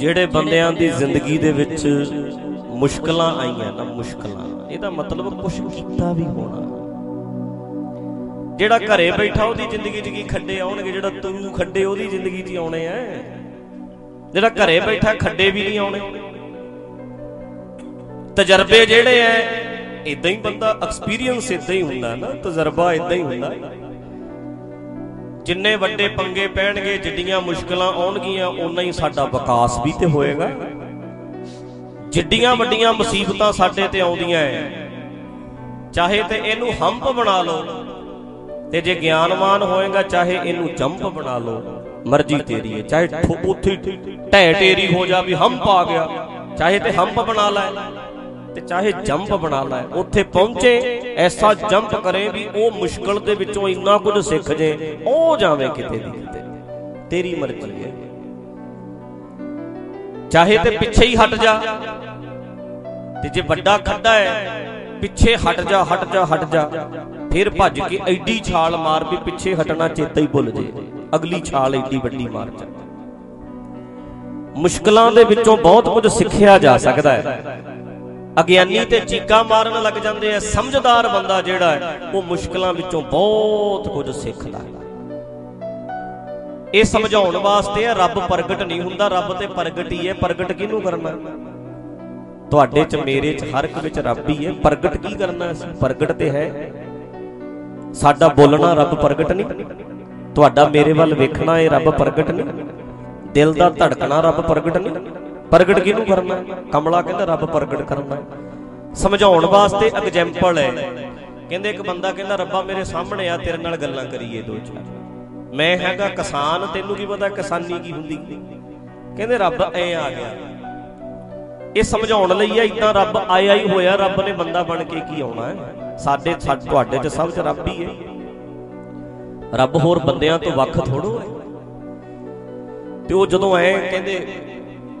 ਜਿਹੜੇ ਬੰਦਿਆਂ ਦੀ ਜ਼ਿੰਦਗੀ ਦੇ ਵਿੱਚ ਮੁਸ਼ਕਲਾਂ ਆਈਆਂ ਨਾ ਮੁਸ਼ਕਲਾਂ ਇਹਦਾ ਮਤਲਬ ਕੁਝ ਕੀਤਾ ਵੀ ਹੋਣਾ। ਜਿਹੜਾ ਘਰੇ ਬੈਠਾ ਉਹਦੀ ਜ਼ਿੰਦਗੀ 'ਚ ਕੀ ਖੱਡੇ ਆਉਣਗੇ? ਜਿਹੜਾ ਤਰੂ ਖੱਡੇ ਉਹਦੀ ਜ਼ਿੰਦਗੀ 'ਚ ਆਉਣੇ ਆ। ਜਿਹੜਾ ਘਰੇ ਬੈਠਾ ਖੱਡੇ ਵੀ ਨਹੀਂ ਆਉਣੇ। ਤਜਰਬੇ ਜਿਹੜੇ ਐ ਇਦਾਂ ਹੀ ਬੰਦਾ ਐਕਸਪੀਰੀਅੰਸ ਇਦਾਂ ਹੀ ਹੁੰਦਾ ਨਾ ਤਜਰਬਾ ਇਦਾਂ ਹੀ ਹੁੰਦਾ। ਜਿੰਨੇ ਵੱਡੇ ਪੰਗੇ ਪੈਣਗੇ, ਜਿੱਡੀਆਂ ਮੁਸ਼ਕਲਾਂ ਆਉਣਗੀਆਂ, ਓਨਾ ਹੀ ਸਾਡਾ ਵਿਕਾਸ ਵੀ ਤੇ ਹੋਏਗਾ। ਜਿੱਡੀਆਂ ਵੱਡੀਆਂ ਮੁਸੀਬਤਾਂ ਸਾਡੇ ਤੇ ਆਉਂਦੀਆਂ ਐ, ਚਾਹੇ ਤੇ ਇਹਨੂੰ ਹੰਪ ਬਣਾ ਲਓ, ਤੇ ਜੇ ਗਿਆਨਵਾਨ ਹੋਏਗਾ, ਚਾਹੇ ਇਹਨੂੰ ਜੰਪ ਬਣਾ ਲਓ, ਮਰਜ਼ੀ ਤੇਰੀ ਹੈ ਚਾਹੇ ਉੱਥੇ ਢਹਿ ਢੇਰੀ ਹੋ ਜਾ ਵੀ ਹੰਪ ਆ ਗਿਆ, ਚਾਹੇ ਤੇ ਹੰਪ ਬਣਾ ਲੈ। ਤੇ ਚਾਹੇ ਜੰਪ ਬਣਾ ਲੈ ਉੱਥੇ ਪਹੁੰਚੇ ਐਸਾ ਜੰਪ ਕਰੇ ਵੀ ਉਹ ਮੁਸ਼ਕਲ ਦੇ ਵਿੱਚੋਂ ਇੰਨਾ ਕੁਝ ਸਿੱਖ ਜੇ ਉਹ ਜਾਵੇ ਕਿਤੇ ਦੀ ਕਿਤੇ। ਤੇਰੀ ਮਰਜ਼ੀ ਹੈ। ਚਾਹੇ ਤੇ ਪਿੱਛੇ ਹੀ ਹਟ ਜਾ। ਤੇ ਜੇ ਵੱਡਾ ਖੱਡਾ ਹੈ ਪਿੱਛੇ ਹਟ ਜਾ ਹਟ ਜਾ ਹਟ ਜਾ। ਫਿਰ ਭੱਜ ਕੇ ਐਡੀ ਛਾਲ ਮਾਰ ਵੀ ਪਿੱਛੇ ਹਟਣਾ ਚੇਤਾ ਹੀ ਭੁੱਲ ਜੇ। ਅਗਲੀ ਛਾਲ ਐਡੀ ਵੱਡੀ ਮਾਰ ਜਾ। ਮੁਸ਼ਕਲਾਂ ਦੇ ਵਿੱਚੋਂ ਬਹੁਤ ਕੁਝ ਸਿੱਖਿਆ ਜਾ ਸਕਦਾ ਹੈ। ਅਗਿਆਨੀ ਤੇ ਚੀਕਾਂ ਮਾਰਨ ਲੱਗ ਜਾਂਦੇ ਆ। ਸਮਝਦਾਰ ਬੰਦਾ ਜਿਹੜਾ ਹੈ, ਉਹ ਮੁਸ਼ਕਲਾਂ ਵਿੱਚੋਂ ਬਹੁਤ ਕੁਝ ਸਿੱਖਦਾ ਹੈ। ਇਹ ਸਮਝਾਉਣ ਵਾਸਤੇ ਹੈ ਰੱਬ ਪ੍ਰਗਟ ਨਹੀਂ ਹੁੰਦਾ। ਰੱਬ ਤੇ ਪ੍ਰਗਟ ਹੀ ਹੈ। ਪ੍ਰਗਟ ਕਿਹਨੂੰ ਕਰਨਾ? ਤੁਹਾਡੇ ਚ ਮੇਰੇ ਚ ਹਰ ਇੱਕ ਵਿੱਚ ਰੱਬ ਹੀ ਹੈ। ਪ੍ਰਗਟ ਕੀ ਕਰਨਾ? ਅਸੀਂ ਪ੍ਰਗਟ ਤੇ ਹੈ। ਸਾਡਾ ਬੋਲਣਾ ਰੱਬ ਪ੍ਰਗਟ ਨਹੀਂ। ਤੁਹਾਡਾ ਮੇਰੇ ਵੱਲ ਵੇਖਣਾ ਇਹ ਰੱਬ ਪ੍ਰਗਟ ਨਹੀਂ। ਦਿਲ ਦਾ ਧੜਕਣਾ ਰੱਬ ਪ੍ਰਗਟ ਨਹੀਂ। ਪ੍ਰਗਟ ਕਿਹਨੂੰ ਕਰਨਾ? ਕਮਲਾ ਕਹਿੰਦਾ ਰੱਬ ਪ੍ਰਗਟ ਕਰਨਾ। ਸਮਝਾਉਣ ਵਾਸਤੇ ਐਗਜ਼ਾਮਪਲ ਹੈ। ਕਹਿੰਦੇ ਇੱਕ ਬੰਦਾ ਕਹਿੰਦਾ, ਰੱਬਾ ਮੇਰੇ ਸਾਹਮਣੇ ਆ, ਤੇਰੇ ਨਾਲ ਗੱਲਾਂ ਕਰੀਏ ਦੋ ਚਾਰ। ਮੈਂ ਹੈਗਾ ਕਿਸਾਨ, ਤੈਨੂੰ ਕੀ ਪਤਾ ਕਿਸਾਨੀ ਕੀ ਹੁੰਦੀ? ਕਹਿੰਦੇ, ਰੱਬ ਐ ਆ ਗਿਆ। ਇਹ ਸਮਝਾਉਣ ਲਈ ਆ ਇਦਾਂ ਰੱਬ ਆਇਆ ਹੀ ਹੋਇਆ, ਰੱਬ ਨੇ ਬੰਦਾ ਬਣ ਕੇ ਕੀ ਆਉਣਾ ਹੈ? ਸਾਡੇ ਤੁਹਾਡੇ ਚ ਸਭ ਚ ਰੱਬ ਹੀ ਹੈ। ਰੱਬ ਹੋਰ ਬੰਦਿਆਂ ਤੋਂ ਵੱਖ ਥੋੜੋ ਹੈ। ਤੇ ਉਹ ਜਦੋਂ ਐ ਕਹਿੰਦੇ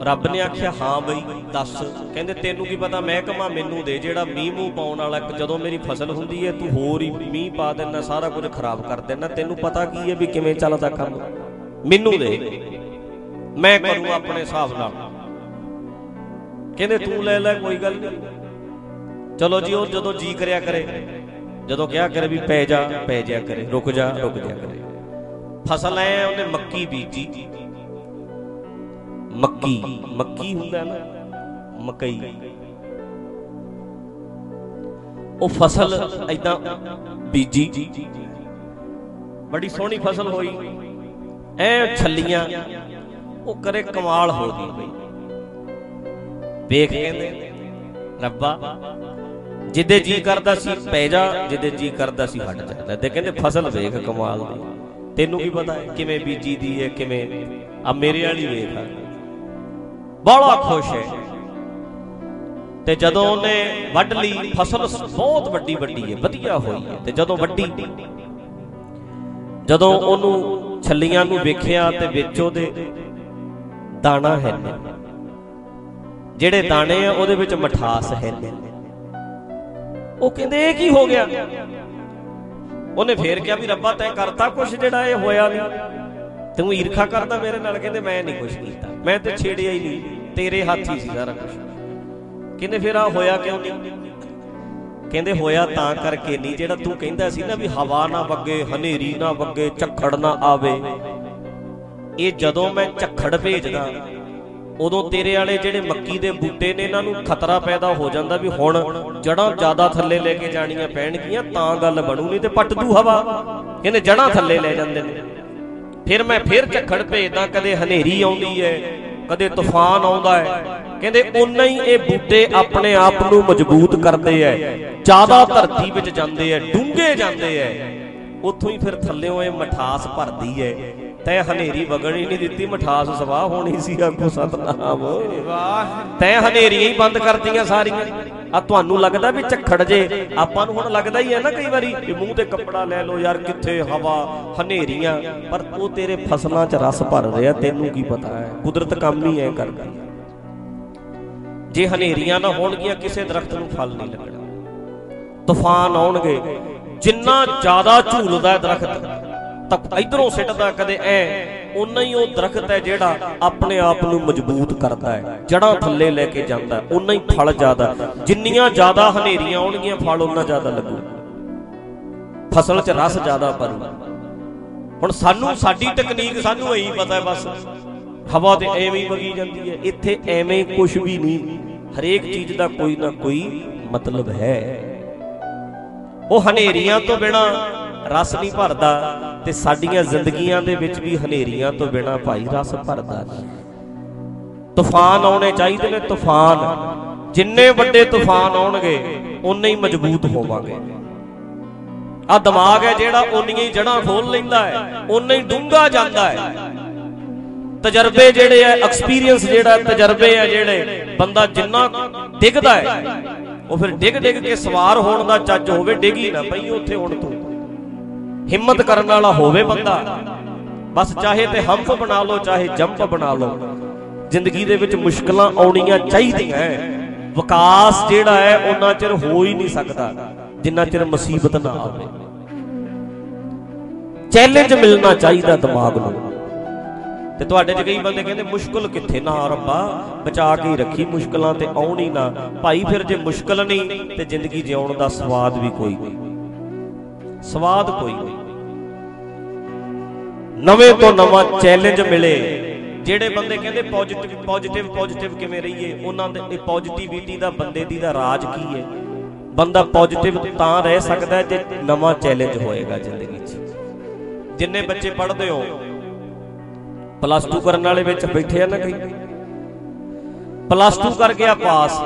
ਰੱਬ ਨੇ ਆਖਿਆ, ਹਾਂ ਬਈ, ਦੱਸ। ਕਹਿੰਦੇ, ਤੈਨੂੰ ਕੀ ਪਤਾ, ਮਹਿਕਮਾ ਮੈਨੂੰ ਦੇ, ਜਿਹੜਾ ਮੀਂਹ ਮੂੰਹ ਪਾਉਣ ਵਾਲਾ ਜਦੋਂ ਮੇਰੀ ਫਸਲ ਹੁੰਦੀ ਹੈ ਤੂੰ ਹੋਰ ਹੀ ਮੀਂਹ ਪਾ ਦੇਣਾ ਸਾਰਾ ਕੁਝ ਖਰਾਬ ਕਰ ਦੇਣਾ ਤੈਨੂੰ ਪਤਾ ਕੀ ਹੈ ਵੀ ਕਿਵੇਂ ਚੱਲਦਾ ਕੰਮ? ਮੈਨੂੰ ਦੇ। ਮੈਂ ਕਰੂੰ ਆਪਣੇ ਹਿਸਾਬ ਨਾਲ। ਕਹਿੰਦੇ, ਤੂੰ ਲੈ ਲੈ, ਕੋਈ ਗੱਲ ਨਹੀਂ। ਚਲੋ ਜੀ, ਉਹ ਜਦੋਂ ਜੀ ਕਰਿਆ ਕਰੇ, ਜਦੋਂ ਕਿਹਾ ਕਰੇ ਵੀ ਪੈ ਜਾ ਪੈ ਜਾ ਕਰੇ, ਰੁਕ ਜਾ ਰੁਕ ਜਾ ਕਰੇ। ਫਸਲ ਐ ਉਹਨੇ ਮੱਕੀ ਬੀਜੀ। ਮੱਕੀ ਮੱਕੀ ਹੁੰਦਾ ਨਾ, ਮਕਈ। ਉਹ ਫਸਲ ਐਦਾਂ ਬੀਜੀ। ਬੜੀ ਸੋਹਣੀ ਫਸਲ ਹੋਈ। ਐ ਛੱਲੀਆਂ, ਉਹ ਕਰੇ ਕਮਾਲ ਹੋ ਗਈ ਬਈ। ਵੇਖ ਕਹਿੰਦੇ, ਰੱਬਾ, ਜਿੱਦੇ ਜੀ ਕਰਦਾ ਸੀ ਪੈ ਜਾ, ਜਿੱਦੇ ਜੀ ਕਰਦਾ ਸੀ ਹਟ ਜਾਂਦਾ ਤੇ ਕਹਿੰਦੇ ਫਸਲ ਵੇਖ ਕਮਾਲ ਦੀ। ਤੈਨੂੰ ਕੀ ਪਤਾ ਹੈ ਕਿਵੇਂ ਬੀਜੀ ਦੀ ਹੈ, ਕਿਵੇਂ। ਆ ਮੇਰੇ ਵਾਲੀ ਵੇਖ। ਆ ਬੜਾ ਖੁਸ਼ ਹੈ। ਤੇ ਜਦੋਂ ਉਹਨੇ ਵੱਢ ਲਈ, ਫਸਲ ਬਹੁਤ ਵੱਡੀ ਵੱਡੀ ਹੈ, ਵਧੀਆ ਹੋਈ ਹੈ। ਤੇ ਜਦੋਂ ਵੱਡੀ ਜਦੋਂ ਉਹਨੂੰ ਛੱਲੀਆਂ ਨੂੰ ਵੇਖਿਆ ਤੇ ਵਿੱਚ ਉਹਦੇ ਦਾਣਾ ਹੈ। ਜਿਹੜੇ ਦਾਣੇ ਆ, ਉਹਦੇ ਵਿੱਚ ਮਠਾਸ ਹੈ। ਉਹ ਕਹਿੰਦੇ, ਇਹ ਕੀ ਹੋ ਗਿਆ? ਉਹਨੇ ਫੇਰ ਕਿਹਾ ਵੀ ਰੱਬਾ ਤੈਂ ਕਰਤਾ ਕੁਛ ਜਿਹੜਾ ਇਹ ਹੋਇਆ ਨਹੀਂ ਤੂੰ ਈਰਖਾ ਕਰਦਾ ਮੇਰੇ ਨਾਲ, ਕਹਿੰਦੇ ਮੈਂ ਨਹੀਂ ਕੁਛ ਕੀਤਾ। ਮੈਂ ਤੇ ਛੇੜਿਆ ਹੀ ਨਹੀਂ। ਤੇਰੇ ਹੱਥ ਹੀ ਸੀ ਸਾਰਾ ਕੁਝ ਕਹਿੰਦੇ ਫਿਰ ਆ ਹੋਇਆ ਕਿਉਂ ਨਹੀਂ? ਕਹਿੰਦੇ ਹੋਇਆ ਤਾਂ ਕਰਕੇ ਨਹੀਂ, ਜਿਹੜਾ ਤੂੰ ਕਹਿੰਦਾ ਸੀ ਨਾ ਵੀ ਹਵਾ ਨਾ ਵਗੇ, ਹਨੇਰੀ ਨਾ ਵਗੇ, ਝੱਖੜ ਨਾ ਆਵੇ। ਇਹ ਜਦੋਂ ਮੈਂ ਝੱਖੜ ਭੇਜਦਾ, ਉਦੋਂ ਤੇਰੇ ਵਾਲੇ ਜਿਹੜੇ ਮੱਕੀ ਦੇ ਬੂਟੇ ਨੇ, ਇਹਨਾਂ ਨੂੰ ਖਤਰਾ ਪੈਦਾ ਹੋ ਜਾਂਦਾ ਵੀ ਹੁਣ ਜੜਾਂ ਜ਼ਿਆਦਾ ਥੱਲੇ ਲੈ ਕੇ ਜਾਣੀਆਂ ਪੈਣਗੀਆਂ, ਤਾਂ ਗੱਲ ਬਣੂ, ਨਹੀਂ ਤੇ ਪੱਟ ਦੂ ਹਵਾ। ਕਹਿੰਦੇ ਜੜਾਂ ਥੱਲੇ ਲੈ ਜਾਂਦੇ ਨੇ। ਫਿਰ ਮੈਂ ਫਿਰ ਝੱਖੜ ਭੇਜਦਾ, ਕਦੇ ਹਨੇਰੀ ਆਉਂਦੀ ਹੈ, ਕਦੇ ਤੂਫਾਨ ਆਉਂਦਾ ਹੈ। ਕਹਿੰਦੇ ਉਨਾ ਹੀ ਇਹ ਬੂਟੇ ਆਪਣੇ ਆਪ ਨੂੰ ਮਜ਼ਬੂਤ ਕਰਦੇ ਐ, ਜ਼ਿਆਦਾ ਧਰਤੀ ਵਿੱਚ ਜਾਂਦੇ ਐ, ਡੂੰਘੇ ਜਾਂਦੇ ਐ। ਉੱਥੋਂ ਹੀ ਫਿਰ ਥੱਲੇੋਂ ਇਹ ਮਠਾਸ ਭਰਦੀ ਐ। ਤੈ ਹਨੇਰੀ ਵਗਣੀ ਨਹੀਂ ਦਿੱਤੀ, ਮਠਾਸ ਸਵਾਹ ਹੋਣੀ ਸੀ ਆਖੋ ਸਤਨਾਮ। ਵਾਹ ਤੈ ਹਨੇਰੀਆਂ ਹੀ ਬੰਦ ਕਰਤੀਆਂ ਸਾਰੀਆਂ। ਆ ਤੁਹਾਨੂੰ ਲੱਗਦਾ ਵੀ ਝੱਖੜ ਜੇ, ਆਪਾਂ ਨੂੰ ਹੁਣ ਲੱਗਦਾ ਹੀ ਹੈ ਨਾ ਕਈ ਵਾਰੀ ਕਿ ਮੂੰਹ ਤੇ ਕੱਪੜਾ ਲੈ ਲਓ ਯਾਰ, ਕਿੱਥੇ ਹਵਾ, ਹਨੇਰੀਆਂ। ਪਰ ਉਹ ਤੇਰੇ ਫਸਲਾਂ 'ਚ ਰਸ ਭਰ ਰਿਹਾ, ਤੈਨੂੰ ਕੀ ਪਤਾ ਹੈ? ਕੁਦਰਤ ਕੰਮ ਹੀ ਐ ਕਰਦੀ ਜੇ ਹਨੇਰੀਆਂ ਨਾ ਹੋਣਗੀਆਂ, ਕਿਸੇ ਦਰਖਤ ਨੂੰ ਫਲ ਨਹੀਂ ਲੱਗਣਾ। ਤੂਫਾਨ ਆਉਣਗੇ, ਜਿੰਨਾ ਜ਼ਿਆਦਾ ਝੂਲਦਾ ਦਰਖਤ ਤਾਂ ਇਧਰੋਂ ਸਿੱਟਦਾ ਕਦੇ ਐ। ਉਨਾ ਹੀ ਉਹ ਦਰਖਤ ਹੈ ਜਿਹੜਾ ਆਪਣੇ ਆਪ ਨੂੰ ਮਜ਼ਬੂਤ ਕਰਦਾ ਹੈ। ਜੜਾਂ ਥੱਲੇ ਲੈ ਕੇ ਜਾਂਦਾ ਹੈ। ਉਨਾ ਹੀ ਫਲ ਜ਼ਿਆਦਾ ਜਿੰਨੀਆਂ ਜ਼ਿਆਦਾ ਹਨੇਰੀਆਂ ਆਉਣਗੀਆਂ, ਫਲ ਉਨਾ ਜ਼ਿਆਦਾ ਲੱਗੂ। ਫਸਲ 'ਚ ਰਸ ਜ਼ਿਆਦਾ ਪਰੂ। ਹੁਣ ਸਾਨੂੰ, ਸਾਡੀ ਟੈਕਨੀਕ ਸਾਨੂੰ ਐਂ ਪਤਾ ਹੈ ਬਸ। ਹਵਾ ਤੇ ਐਵੇਂ ਹੀ ਵਗੀ ਜਾਂਦੀ ਹੈ। ਇੱਥੇ ਐਵੇਂ ਕੁਝ ਵੀ ਨਹੀਂ। ਹਰੇਕ ਚੀਜ਼ ਦਾ ਕੋਈ ਨਾ ਕੋਈ ਮਤਲਬ ਹੈ। ਉਹ ਹਨੇਰੀਆਂ ਤੋਂ ਬਿਨਾ ਰਸ ਨਹੀਂ ਭਰਦਾ ਤੇ ਸਾਡੀਆਂ ਜ਼ਿੰਦਗੀਆਂ ਦੇ ਵਿੱਚ ਵੀ ਹਨੇਰੀਆਂ ਤੋਂ ਬਿਨਾ ਭਾਈ ਰਸ ਭਰਦਾ ਨਹੀਂ। ਤੂਫਾਨ ਆਉਣੇ ਚਾਹੀਦੇ ਨੇ ਤੂਫਾਨ। ਜਿੰਨੇ ਵੱਡੇ ਤੂਫਾਨ ਆਉਣਗੇ ਉਨੇ ਹੀ ਮਜ਼ਬੂਤ ਹੋਵਾਂਗੇ। ਆ ਦਿਮਾਗ ਹੈ ਜਿਹੜਾ ਉਨੀਆਂ ਹੀ ਜੜਾਂ ਖੋਲ ਲੈਂਦਾ ਹੈ ਉਨਾ ਹੀ ਡੂੰਘਾ ਜਾਂਦਾ ਹੈ। ਤਜਰਬੇ ਜਿਹੜੇ ਆ ਐਕਸਪੀਰੀਅੰਸ ਜਿਹੜਾ, ਤਜਰਬੇ ਆ ਜਿਹੜੇ, ਬੰਦਾ ਜਿੰਨਾ ਡਿੱਗਦਾ ਹੈ, ਉਹ ਫਿਰ ਡਿੱਗ ਡਿੱਗ ਕੇ ਸਵਾਰ ਹੋਣ ਦਾ ਚੱਜ ਹੋਵੇ, ਡਿੱਗੀ ਨਾ ਪਈ ਉੱਥੇ ਹੁਣ ਤੂੰ। ਹਿੰਮਤ ਕਰਨ ਵਾਲਾ ਹੋਵੇ ਬੰਦਾ। ਬਸ ਚਾਹੇ ਤੇ ਹੰਫ ਬਣਾ ਲਓ ਚਾਹੇ ਜੰਪ ਬਣਾ ਲਓ। ਜ਼ਿੰਦਗੀ ਦੇ ਵਿੱਚ ਮੁਸ਼ਕਲਾਂ ਆਉਣੀਆਂ ਚਾਹੀਦੀਆਂ ਵਿਕਾਸ ਜਿਹੜਾ ਹੈ ਉਹਨਾਂ ਚਿਰ ਹੋ ਹੀ ਨਹੀਂ ਸਕਦਾ ਜਿੰਨਾ ਚਿਰ ਮੁਸੀਬਤ ਨਾ ਆਵੇ। ਚੈਲੰਜ ਮਿਲਣਾ ਚਾਹੀਦਾ ਦਿਮਾਗ ਨੂੰ। ਤੇ ਤੁਹਾਡੇ ਚ ਕਈ ਬੰਦੇ ਕਹਿੰਦੇ ਮੁਸ਼ਕਲ ਕਿੱਥੇ ਨਾ ਰੱਬਾ? ਬਚਾ ਕੇ ਰੱਖੀ ਮੁਸ਼ਕਲਾਂ ਤੇ ਆਉਣ ਨਾ। ਭਾਈ ਫਿਰ ਜੇ ਮੁਸ਼ਕਲ ਨਹੀਂ ਤੇ ਜ਼ਿੰਦਗੀ ਜਿਉਣ ਦਾ ਸਵਾਦ ਵੀ ਕੋਈ ਨਹੀਂ। ਸਵਾਦ ਕੋਈ ਨਹੀਂ। ਨਵੇਂ ਤੋਂ ਨਵਾਂ ਚੈਲੰਜ ਮਿਲੇ, ਜਿਹੜੇ ਬੰਦੇ ਕਹਿੰਦੇ ਪੋਜ਼ਿਟਿਵ ਪੋਜ਼ਿਟਿਵ ਪੋਜ਼ਿਟਿਵ ਕਿਵੇਂ ਰਹੀਏ, ਉਹਨਾਂ ਦੇ, ਇਹ ਪੋਜ਼ਿਟਿਵਿਟੀ ਦਾ ਬੰਦੇ ਦੀ ਦਾ ਰਾਜ ਕੀ ਹੈ? ਬੰਦਾ ਪੋਜ਼ਿਟਿਵ ਤਾਂ ਰਹਿ ਸਕਦਾ ਜੇ ਨਵਾਂ ਚੈਲੰਜ ਹੋਏਗਾ ਜ਼ਿੰਦਗੀ 'ਚ। ਜਿੰਨੇ ਬੱਚੇ ਪੜ੍ਹਦੇ ਹੋ ਪਲੱਸ 2 ਕਰਨ ਵਾਲੇ ਵਿੱਚ ਬੈਠੇ ਆ ਨਾ ਕਈ। ਪਲੱਸ 2 ਕਰ ਗਿਆ ਪਾਸ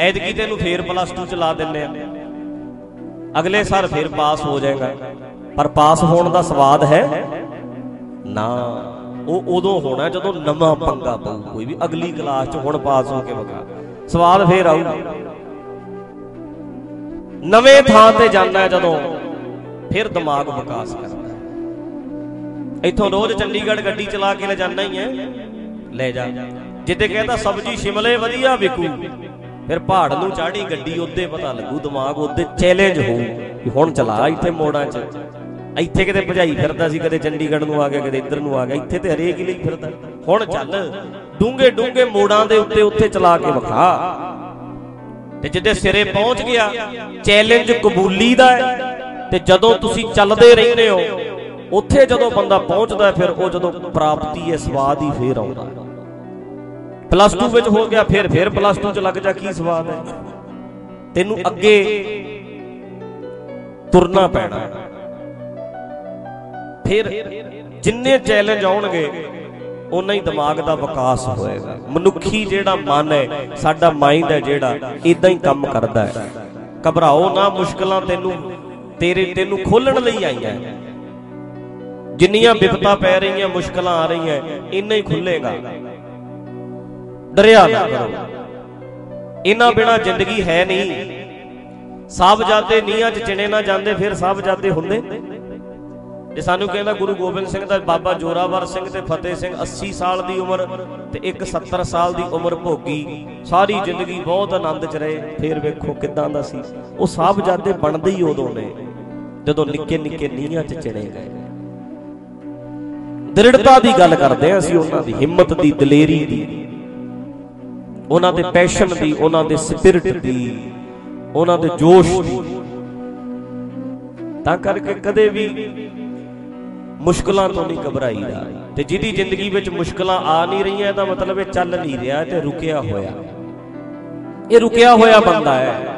ਐਤਕੀ ਤੈਨੂੰ ਫੇਰ ਪਲੱਸ 2 ਚ ਲਾ ਦਿੰਨੇ ਆ। ਅਗਲੇ ਸਾਲ ਫੇਰ ਪਾਸ ਹੋ ਜਾਏਗਾ। ਪਰ ਪਾਸ ਹੋਣ ਦਾ ਸਵਾਦ ਹੈ ਨਾ। ਉਹ ਉਦੋਂ ਹੋਣਾ ਜਦੋਂ ਨਵਾਂ ਪੰਗਾ ਪਊ, ਕੋਈ ਵੀ ਅਗਲੀ ਕਲਾਸ ਚ ਹੁਣ ਪਾਸ ਹੋ ਕੇ ਵਗਾ। ਸਵਾਦ ਫੇਰ ਆਊ। ਨਵੇਂ ਥਾਂ ਤੇ ਜਾਂਦਾ ਜਦੋਂ ਫਿਰ ਦਿਮਾਗ ਵਿਕਾਸ ਕਰਦਾ ਇੱਥੋਂ ਰੋਜ਼ ਚੰਡੀਗੜ੍ਹ ਗੱਡੀ ਚਲਾ ਕੇ ਲੈ ਜਾਣਾ ਹੀ ਹੈ। ਲੈ ਜਾ। ਜਿੱਦੇ ਕਹਿੰਦਾ ਸਬਜੀ ਸ਼ਿਮਲੇ ਵਧੀਆ ਵਿਕੂ। ਫਿਰ ਪਹਾੜ ਨੂੰ ਚਾੜੀ ਗੱਡੀ ਉੱਤੇ ਪਤਾ ਲੱਗੂ, ਦਿਮਾਗ ਉੱਤੇ ਚੈਲੰਜ ਹੋਊ ਵੀ ਹੁਣ ਚਲਾ ਇੱਥੇ ਮੋੜਾਂ 'ਚ। ਇੱਥੇ ਕਿਤੇ ਭਜਾਈ ਫਿਰਦਾ ਸੀ, ਕਦੇ ਚੰਡੀਗੜ੍ਹ ਨੂੰ ਆ ਗਿਆ, ਕਦੇ ਇੱਧਰ ਨੂੰ ਆ ਗਿਆ, ਇੱਥੇ ਤੇ ਹਰੇਕ ਹੀ ਲਈ ਫਿਰਦਾ। ਹੁਣ ਚੱਲ ਡੂੰਗੇ ਡੂੰਗੇ ਮੋੜਾਂ ਦੇ ਉੱਤੇ ਉੱਥੇ ਚਲਾ ਕੇ ਵਿਖਾ। ਤੇ ਜਿੱਦੇ ਸਿਰੇ ਪਹੁੰਚ ਗਿਆ ਚੈਲੰਜ ਕਬੂਲੀ ਦਾ ਹੈ। ਤੇ ਜਦੋਂ ਤੁਸੀਂ ਚੱਲਦੇ ਰਹਿੰਦੇ ਹੋ, ਉੱਥੇ ਜਦੋਂ ਬੰਦਾ ਪਹੁੰਚਦਾ ਫਿਰ ਉਹ ਜਦੋਂ ਪ੍ਰਾਪਤੀ ਹੈ, ਸਵਾਦ ਹੀ ਫੇਰ ਆਉਂਦਾ ਪਲੱਸ 2 ਵਿੱਚ ਹੋ ਗਿਆ ਫਿਰ ਫਿਰ ਪਲੱਸ 2 ਚ ਲੱਗ ਜਾ ਕੀ ਸਵਾਦ ਹੈ? ਤੈਨੂੰ ਅੱਗੇ ਤੁਰਨਾ ਪੈਣਾ। ਫਿਰ ਜਿੰਨੇ ਚੈਲੰਜ ਆਉਣਗੇ ਉਨਾ ਹੀ ਦਿਮਾਗ ਦਾ ਵਿਕਾਸ ਹੋਏਗਾ। ਮਨੁੱਖੀ ਜਿਹੜਾ ਮਨ ਹੈ ਸਾਡਾ ਮਾਈਂਡ ਹੈ ਜਿਹੜਾ ਇਦਾਂ ਹੀ ਕੰਮ ਕਰਦਾ ਹੈ। ਘਬਰਾਓ ਨਾ ਮੁਸ਼ਕਲਾਂ ਤੈਨੂੰ ਤੇਰੇ ਤੈਨੂੰ ਖੋਲਣ ਲਈ ਆਈਆਂ ਜਿੰਨੀਆਂ ਵਿਪਤਾ ਪੈ ਰਹੀਆਂ ਮੁਸ਼ਕਲਾਂ ਆ ਰਹੀਆਂ ਇੰਨਾ ਹੀ ਖੁੱਲੇਗਾ। ਡਰਿਆ ਨਾ ਕਰੋ। ਇਹਨਾਂ ਬਿਨਾ ਜ਼ਿੰਦਗੀ ਹੈ ਨਹੀਂ। ਸਭ ਜਾਤੇ ਨੀਹਾਂ 'ਚ ਚਿਣੇ ਨਾ ਜਾਂਦੇ, ਫਿਰ ਸਭ ਜਾਤੇ ਹੁੰਦੇ। ਜੇ ਸਾਨੂੰ ਕਹਿੰਦਾ ਗੁਰੂ ਗੋਬਿੰਦ ਸਿੰਘ ਦਾ ਬਾਬਾ ਜੋਰਾਵਰ ਸਿੰਘ ਤੇ ਫਤਿਹ ਸਿੰਘ 80 ਸਾਲ ਦੀ ਉਮਰ ਤੇ ਇੱਕ 70 ਸਾਲ ਦੀ ਉਮਰ ਭੋਗੀ, ਸਾਰੀ ਜ਼ਿੰਦਗੀ ਬਹੁਤ ਆਨੰਦ 'ਚ ਰਹੇ, ਫੇਰ ਵੇਖੋ ਕਿਦਾਂ ਦਾ ਸੀ। ਉਹ ਸਭ ਜਾਤੇ ਬਣਦੇ ਹੀ ਉਦੋਂ ਨੇ, ਜਦੋਂ ਨਿੱਕੇ ਨਿੱਕੇ ਨੀਹਾਂ 'ਚ ਚਿਣੇ ਗਏ। ਦ੍ਰਿੜਤਾ ਦੀ ਗੱਲ ਕਰਦੇ ਆ ਅਸੀਂ ਉਹਨਾਂ ਦੀ, ਹਿੰਮਤ ਦੀ, ਦਲੇਰੀ ਦੀ। ਉਹਨਾਂ ਦੇ ਪੈਸ਼ਨ ਦੀ, ਉਹਨਾਂ ਦੇ ਸਪਿਰਿਟ ਦੀ, ਉਹਨਾਂ ਦੇ ਜੋਸ਼ ਦੀ। ਤਾਂ ਕਰਕੇ ਕਦੇ ਵੀ ਮੁਸ਼ਕਲਾਂ ਤੋਂ ਨਹੀਂ ਘਬਰਾਈਦਾ। ਤੇ ਜਿਹਦੀ ਜ਼ਿੰਦਗੀ ਵਿੱਚ ਮੁਸ਼ਕਲਾਂ ਆ ਨਹੀਂ ਰਹੀਆਂ, ਇਹਦਾ ਮਤਲਬ ਇਹ ਚੱਲ ਨਹੀਂ ਰਿਹਾ ਤੇ ਰੁਕਿਆ ਹੋਇਆ। ਇਹ ਰੁਕਿਆ ਹੋਇਆ ਬੰਦਾ ਹੈ।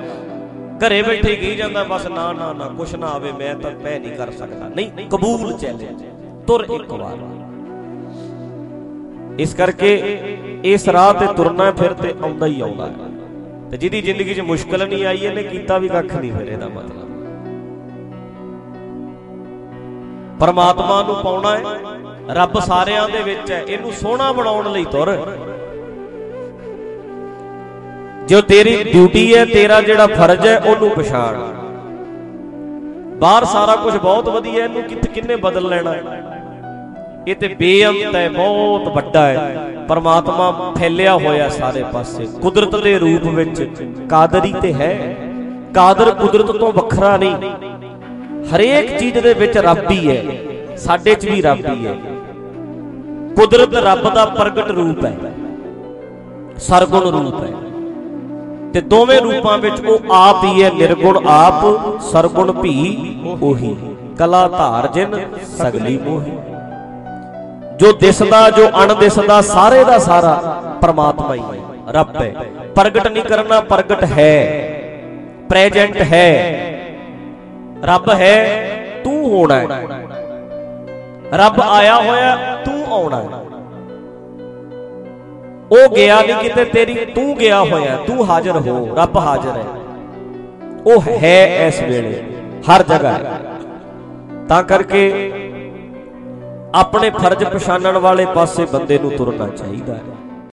ਘਰੇ ਬੈਠੇ ਕਹੀ ਜਾਂਦਾ, ਬਸ ਨਾ ਨਾ ਨਾ, ਕੁਛ ਨਾ ਆਵੇ, ਮੈਂ ਤਾਂ ਪੈ ਨਹੀਂ ਕਰ ਸਕਦਾ। ਨਹੀਂ, ਕਬੂਲ ਚੈਲੰਜ ਤੁਰ ਇੱਕ ਵਾਰ। ਇਸ ਕਰਕੇ ਇਸ ਰਾਹ ਤੇ ਤੁਰਨਾ ਫਿਰ ਤੇ ਆਉਂਦਾ ਹੀ ਆਉਂਦਾ ਤੇ ਜਿਹਦੀ ਜ਼ਿੰਦਗੀ 'ਚ ਮੁਸ਼ਕਲ ਨਹੀਂ ਆਈ, ਇਹਨੇ ਕੀਤਾ ਵੀ ਕੱਖ ਨਹੀਂ ਫਿਰ, ਇਹਦਾ ਮਤਲਬ। ਪਰਮਾਤਮਾ ਨੂੰ ਪਾਉਣਾ ਹੈ, ਰੱਬ ਸਾਰਿਆਂ ਦੇ ਵਿੱਚ ਹੈ, ਇਹਨੂੰ ਸੋਹਣਾ ਬਣਾਉਣ ਲਈ ਤੁਰ। ਜੋ ਤੇਰੀ ਡਿਊਟੀ ਹੈ, ਤੇਰਾ ਜਿਹੜਾ ਫਰਜ਼ ਹੈ, ਉਹਨੂੰ ਪਛਾਣ। ਬਾਹਰ ਸਾਰਾ ਕੁਝ ਬਹੁਤ ਵਧੀਆ, ਇਹਨੂੰ ਕਿੱਥੇ ਕਿੰਨੇ ਬਦਲ ਲੈਣਾ ਹੈ। ਇਹ ਤੇ ਬੇਅੰਤ ਹੈ, ਬਹੁਤ ਵੱਡਾ ਹੈ। ਪਰਮਾਤਮਾ ਫੈਲਿਆ ਹੋਇਆ ਸਾਰੇ ਪਾਸੇ। ਕੁਦਰਤ ਦੇ ਰੂਪ ਵਿੱਚ ਕਾਦਰੀ ਤੇ ਹੈ। ਕਾਦਰ ਕੁਦਰਤ ਤੋਂ ਵੱਖਰਾ ਨਹੀਂ। ਹਰੇਕ ਚੀਜ਼ ਦੇ ਵਿੱਚ ਰੱਬ ਹੀ ਹੈ। ਸਾਡੇ 'ਚ ਵੀ ਰੱਬ ਹੀ ਹੈ। ਕੁਦਰਤ ਰੱਬ ਦਾ ਪ੍ਰਗਟ ਰੂਪ ਹੈ। ਸਰਗੁਣ ਰੂਪ ਹੈ। ਤੇ ਦੋਵੇਂ ਰੂਪਾਂ ਵਿੱਚ ਉਹ ਆਪ ਹੀ ਹੈ। ਨਿਰਗੁਣ ਆਪ, ਸਰਗੁਣ ਭੀ ਉਹੀ। ਕਲਾ ਧਾਰ ਜਿਨ, ਸਗਲੀ ਮੋਹੀ। ਜੋ ਦਿਸਦਾ, ਜੋ ਅਣਦਿਸਦਾ, ਸਾਰੇ ਦਾ ਸਾਰਾ ਪਰਮਾਤਮਾ ਹੀ ਹੈ। ਰੱਬ ਹੈ। ਪ੍ਰਗਟ ਨਹੀਂ ਕਰਨਾ, ਪ੍ਰਗਟ ਹੈ। ਪ੍ਰੈਜੈਂਟ ਹੈ। ਰੱਬ ਹੈ, ਤੂੰ ਹੋਣਾ ਹੈ। ਰੱਬ ਆਇਆ ਹੋਇਆ, ਤੂੰ ਆਉਣਾ ਹੈ। ਉਹ ਗਿਆ ਨਹੀਂ ਕਿਤੇ ਤੇਰੀ, ਤੂੰ ਗਿਆ ਹੋਇਆ ਤੂੰ ਹਾਜ਼ਰ ਹੋ, ਰੱਬ ਹਾਜ਼ਰ ਹੈ। ਉਹ ਹੈ ਇਸ ਵੇਲੇ, ਹਰ ਜਗ੍ਹਾ। ਹੈ ਤਾਂ ਕਰਕੇ ਆਪਣੇ ਫਰਜ਼ ਪਛਾਣਨ ਵਾਲੇ ਪਾਸੇ ਬੰਦੇ ਨੂੰ ਤੁਰਨਾ ਚਾਹੀਦਾ ਹੈ।